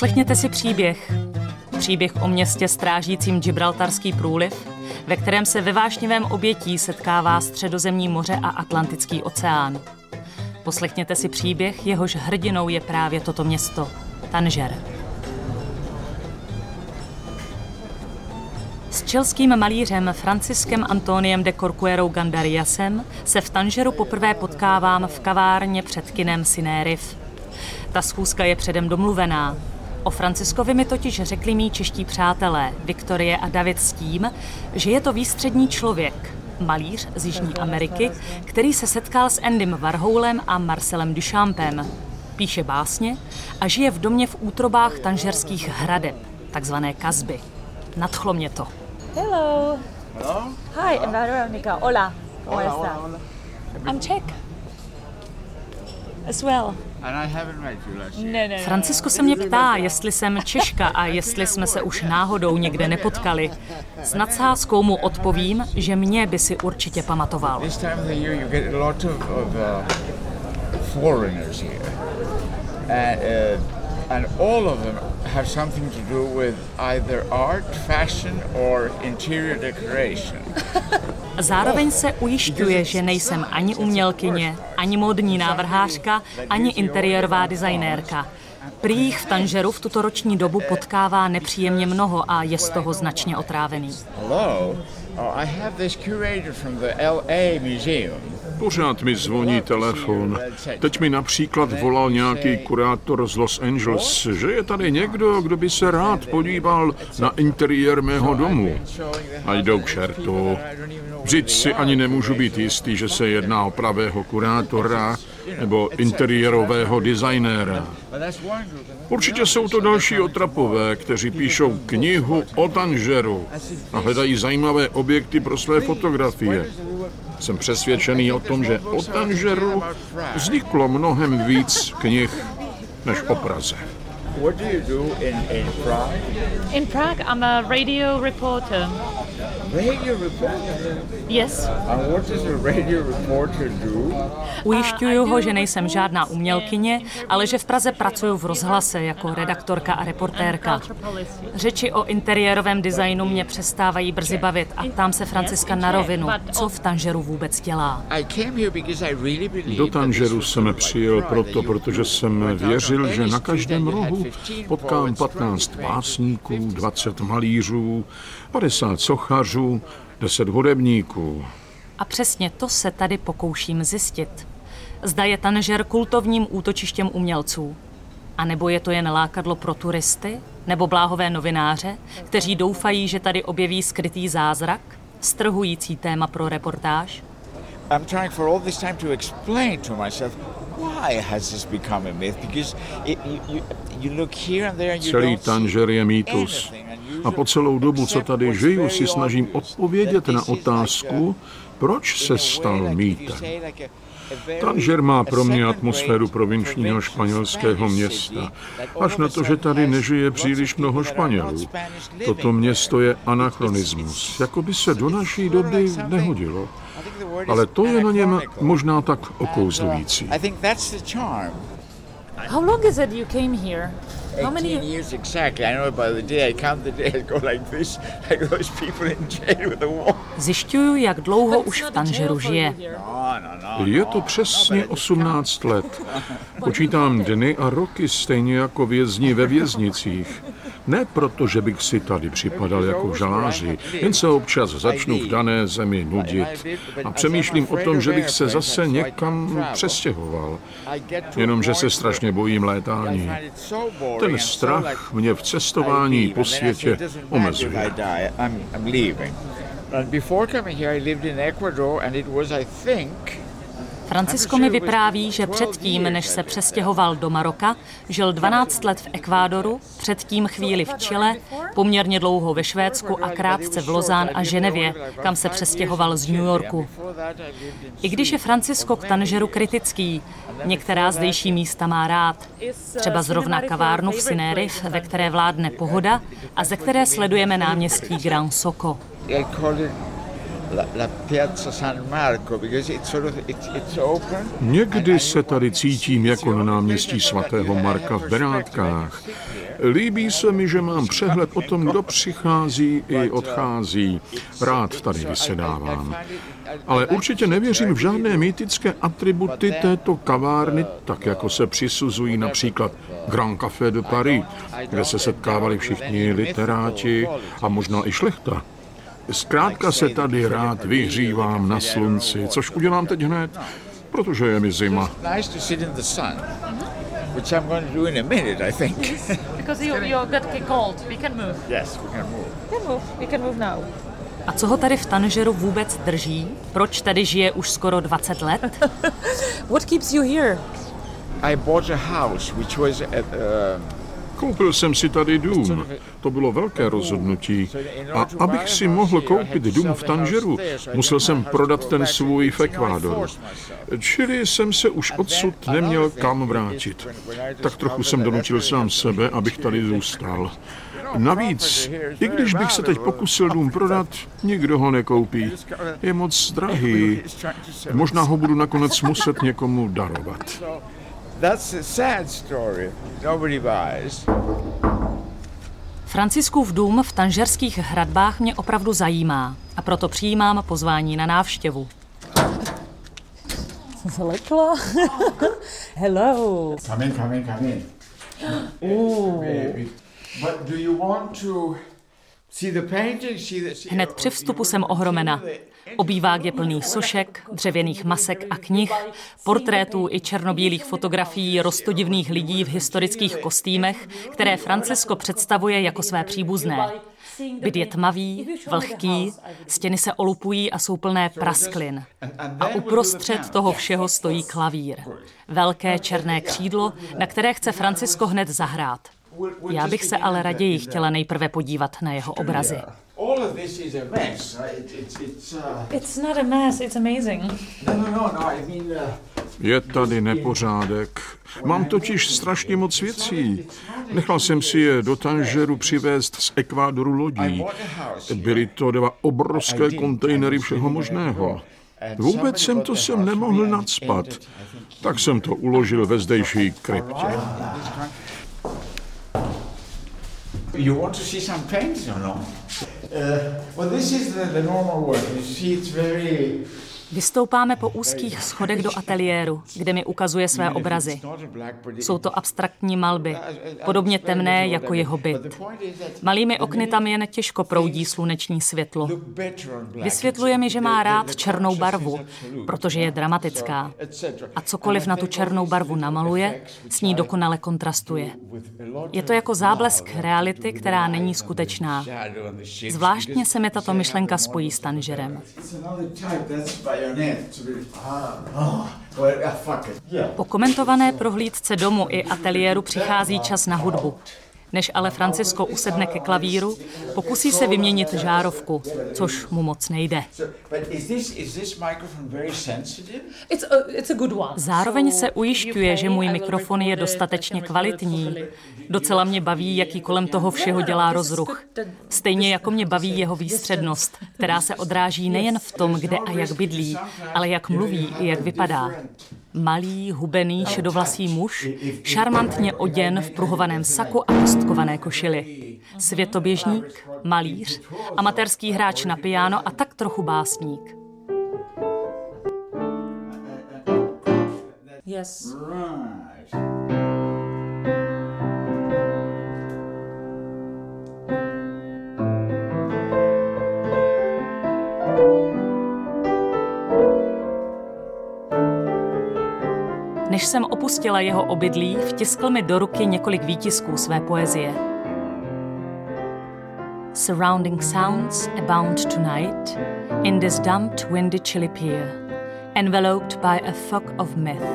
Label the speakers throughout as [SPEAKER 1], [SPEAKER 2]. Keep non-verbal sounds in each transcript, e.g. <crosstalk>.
[SPEAKER 1] Poslechněte si příběh. Příběh o městě strážícím Gibraltarský průliv, ve kterém se ve vášnivém obětí setkává Středozemní moře a Atlantický oceán. Poslechněte si příběh, jehož hrdinou je právě toto město, Tanger. S čelským malířem Franciskem Antoniem de Corcuerou Gandariasem se v Tanžeru poprvé potkávám v kavárně před kinem Sinériv. Ta schůzka je předem domluvená. O Franciskovi mi totiž řekli mý čeští přátelé, Viktorie a David s tím, že je to výstřední člověk, malíř z Jižní Ameriky, který se setkal s Endym Warholem a Marcelem Duchampem. Píše básně a žije v domě v útrobách tanžerských hradeb, takzvané kazby. Nadchlo mě to.
[SPEAKER 2] Hello.
[SPEAKER 3] Hello?
[SPEAKER 2] Hi, Veronica. Hola. ¿Cómo
[SPEAKER 3] Hola, hola, hola.
[SPEAKER 2] I'm Czech. As well.
[SPEAKER 3] And I haven't met you last year.
[SPEAKER 1] Francisko se mě ptá, jestli jsem Češka a jestli jsme se už náhodou někde nepotkali. S nadsázkou mu odpovím, že mě by si určitě pamatoval.
[SPEAKER 3] Uh. And, uh, and all of them have something to do with either art, fashion or interior decoration.
[SPEAKER 1] Zároveň se ujišťuje, že nejsem ani umělkyně, ani módní návrhářka, ani interiérová designérka. Prý v Tanžeru v tuto roční dobu potkává nepříjemně mnoho a je z toho značně otrávený.
[SPEAKER 3] Hello? Oh, I have this curator from the LA Museum.
[SPEAKER 4] Pořád mi zvoní telefon. Teď mi například volal nějaký kurátor z Los Angeles, že je tady někdo, kdo by se rád podíval na interiér mého domu. A jdou k šertu. Vždyť si ani nemůžu být jistý, že se jedná o pravého kurátora nebo interiérového designéra. Určitě jsou to další otrapové, kteří píšou knihu o Tanžeru a hledají zajímavé objekty pro své fotografie. Jsem přesvědčený o tom, že o Tanžeru vzniklo mnohem víc knih než o Praze.
[SPEAKER 3] What do you do in, in Prague?
[SPEAKER 2] In Prague, I'm a radio reporter.
[SPEAKER 3] Radio reporter.
[SPEAKER 2] Yes.
[SPEAKER 3] And what does a radio reporter do?
[SPEAKER 1] Ujišťuju ho, že nejsem žádná umělkyně, ale že v Praze pracuju v rozhlase jako redaktorka a reportérka. Řeči o interiérovém designu mě přestávají brzy bavit a ptám se Franciska na rovinu, co v Tanžeru vůbec dělá.
[SPEAKER 4] Do Tanžeru jsem přijel proto, protože jsem věřil, že na každém rohu
[SPEAKER 3] 15
[SPEAKER 4] potkám
[SPEAKER 3] poets
[SPEAKER 4] 15
[SPEAKER 3] writing,
[SPEAKER 4] básníků,
[SPEAKER 3] 50
[SPEAKER 4] 20 malířů, 50 sochařů, 10 hudebníků.
[SPEAKER 1] A přesně to se tady pokouším zjistit. Zda je Tanžer kultovním útočištěm umělců. A nebo je to jen lákadlo pro turisty nebo bláhové novináře, kteří doufají, že tady objeví skrytý zázrak, strhující téma pro reportáž?
[SPEAKER 3] I'm trying for all this time to explain to myself why has this become a myth? Because it, you, you,
[SPEAKER 4] Celý Tanžer je mýtus. A po celou dobu, co tady žiju, si snažím odpovědět na otázku, proč se stal mýtem. Tanžer má pro mě atmosféru provinčního španělského města, až na to, že tady nežije příliš mnoho Španělů. Toto město je anachronismus, jako by se do naší doby nehodilo. Ale to je na něm možná tak
[SPEAKER 3] uh,
[SPEAKER 4] okouzlující.
[SPEAKER 2] How long is it you came here? How
[SPEAKER 3] 18
[SPEAKER 2] many?
[SPEAKER 3] years exactly. I know by the day I count the day I go like this, <laughs> like those people in jail with the wall.
[SPEAKER 1] Zjišťuju, jak dlouho už v Tanžeru žije.
[SPEAKER 3] No, no, no.
[SPEAKER 4] Je to přesně 18 let. <laughs> Počítám dny a roky stejně jako vězni ve věznicích. Ne proto, že bych si tady připadal jako žaláři, jen se občas začnu v dané zemi nudit a přemýšlím o tom, že bych se zase někam přestěhoval. Jenomže se strašně bojím létání. Ten strach mě v cestování po světě omezuje.
[SPEAKER 3] Before coming here, I lived in Ecuador, and it was, I think,
[SPEAKER 1] Francisko mi vypráví, že předtím, než se přestěhoval do Maroka, žil 12 let v Ekvádoru, předtím chvíli v Chile, poměrně dlouho ve Švédsku a krátce v Lozán a Ženevě, kam se přestěhoval z New Yorku. I když je Francisko k Tanžeru kritický, některá zdejší místa má rád. Třeba zrovna kavárnu v Sinérif, ve které vládne pohoda a ze které sledujeme náměstí Gran Soco.
[SPEAKER 3] Piazza San Marco sort of it's, it's open.
[SPEAKER 4] Někdy se tady cítím jako na náměstí svatého Marka v Benátkách. Líbí se mi, že mám přehled o tom, kdo přichází i odchází. Rád tady vysedávám. Ale určitě nevěřím v žádné mýtické atributy této kavárny, tak jako se přisuzují například Grand Café de Paris, kde se setkávali všichni literáti a možná i šlechta. Zkrátka se tady rád vyhřívám na slunci, což udělám teď hned, protože je mi zima.
[SPEAKER 3] Nice to sit in the sun, which I'm going to do in a minute, I think. <laughs>
[SPEAKER 2] Because you, you got cold. We can move.
[SPEAKER 3] yes, we can move.
[SPEAKER 2] We can move. We can move now.
[SPEAKER 1] A co ho tady v Tanžeru vůbec drží? Proč tady žije už skoro 20 let? <laughs>
[SPEAKER 2] What keeps you here?
[SPEAKER 3] I bought a house which was at, uh,
[SPEAKER 4] Koupil jsem si tady dům. To bylo velké rozhodnutí. A abych si mohl koupit dům v Tanžeru, musel jsem prodat ten svůj v Ekvádoru. Čili jsem se už odsud neměl kam vrátit. Tak trochu jsem donutil sám sebe, abych tady zůstal. Navíc, i když bych se teď pokusil dům prodat, nikdo ho nekoupí. Je moc drahý. Možná ho budu nakonec muset někomu darovat.
[SPEAKER 3] That's a sad story. Nobody buys.
[SPEAKER 1] Franciskův dům v tanžerských hradbách mě opravdu zajímá a proto přijímám pozvání na návštěvu.
[SPEAKER 2] Zlekla. <laughs> Hello.
[SPEAKER 3] Come in, come in, come in. Ooh. Baby. But do you want to
[SPEAKER 1] Hned při vstupu jsem ohromena. Obývák je plný sošek, dřevěných masek a knih, portrétů i černobílých fotografií rostodivných lidí v historických kostýmech, které Francisko představuje jako své příbuzné. Byt je tmavý, vlhký, stěny se olupují a jsou plné prasklin. A uprostřed toho všeho stojí klavír. Velké černé křídlo, na které chce Francisko hned zahrát. Já bych se ale raději chtěla nejprve podívat na jeho obrazy.
[SPEAKER 4] Je tady nepořádek. Mám totiž strašně moc věcí. Nechal jsem si je do Tanžeru přivést z Ekvádoru lodí. Byly to dva obrovské kontejnery všeho možného. Vůbec jsem to sem nemohl nadspat. Tak jsem to uložil ve zdejší kryptě.
[SPEAKER 3] You want to see some paintings or no? Uh, well, this is the, the normal work. You see, it's very.
[SPEAKER 1] Vystoupáme po úzkých schodech do ateliéru, kde mi ukazuje své obrazy. Jsou to abstraktní malby, podobně temné jako jeho byt. Malými okny tam jen těžko proudí sluneční světlo. Vysvětluje mi, že má rád černou barvu, protože je dramatická. A cokoliv na tu černou barvu namaluje, s ní dokonale kontrastuje. Je to jako záblesk reality, která není skutečná. Zvláštně se mi tato myšlenka spojí s Tanžerem.
[SPEAKER 3] It's another type. That's bayonet. It's a bit- Ah, oh, ah.
[SPEAKER 1] Po komentované prohlídce domu i ateliéru přichází čas na hudbu. Než ale Francisko usedne ke klavíru, pokusí se vyměnit žárovku, což mu moc nejde. Zároveň se ujišťuje, že můj mikrofon je dostatečně kvalitní. Docela mě baví, jaký kolem toho všeho dělá rozruch. Stejně jako mě baví jeho výstřednost, která se odráží <laughs> nejen v tom, kde a jak bydlí, ale jak mluví i jak vypadá. Malý, hubený, šedovlasý muž, šarmantně oděn v pruhovaném saku a kostkované košili. Světoběžník, malíř, amatérský hráč na piano a tak trochu básník.
[SPEAKER 2] Yes.
[SPEAKER 3] Right.
[SPEAKER 1] Opustila jeho obydlí, vtiskl mi do ruky několik výtisků své poezie. Surrounding sounds abound tonight in this dumped windy chilly pier, enveloped by a fog of myth.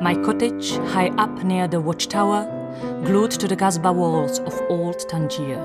[SPEAKER 1] My cottage high up near the watchtower, glued to the Casbah walls of old Tangier.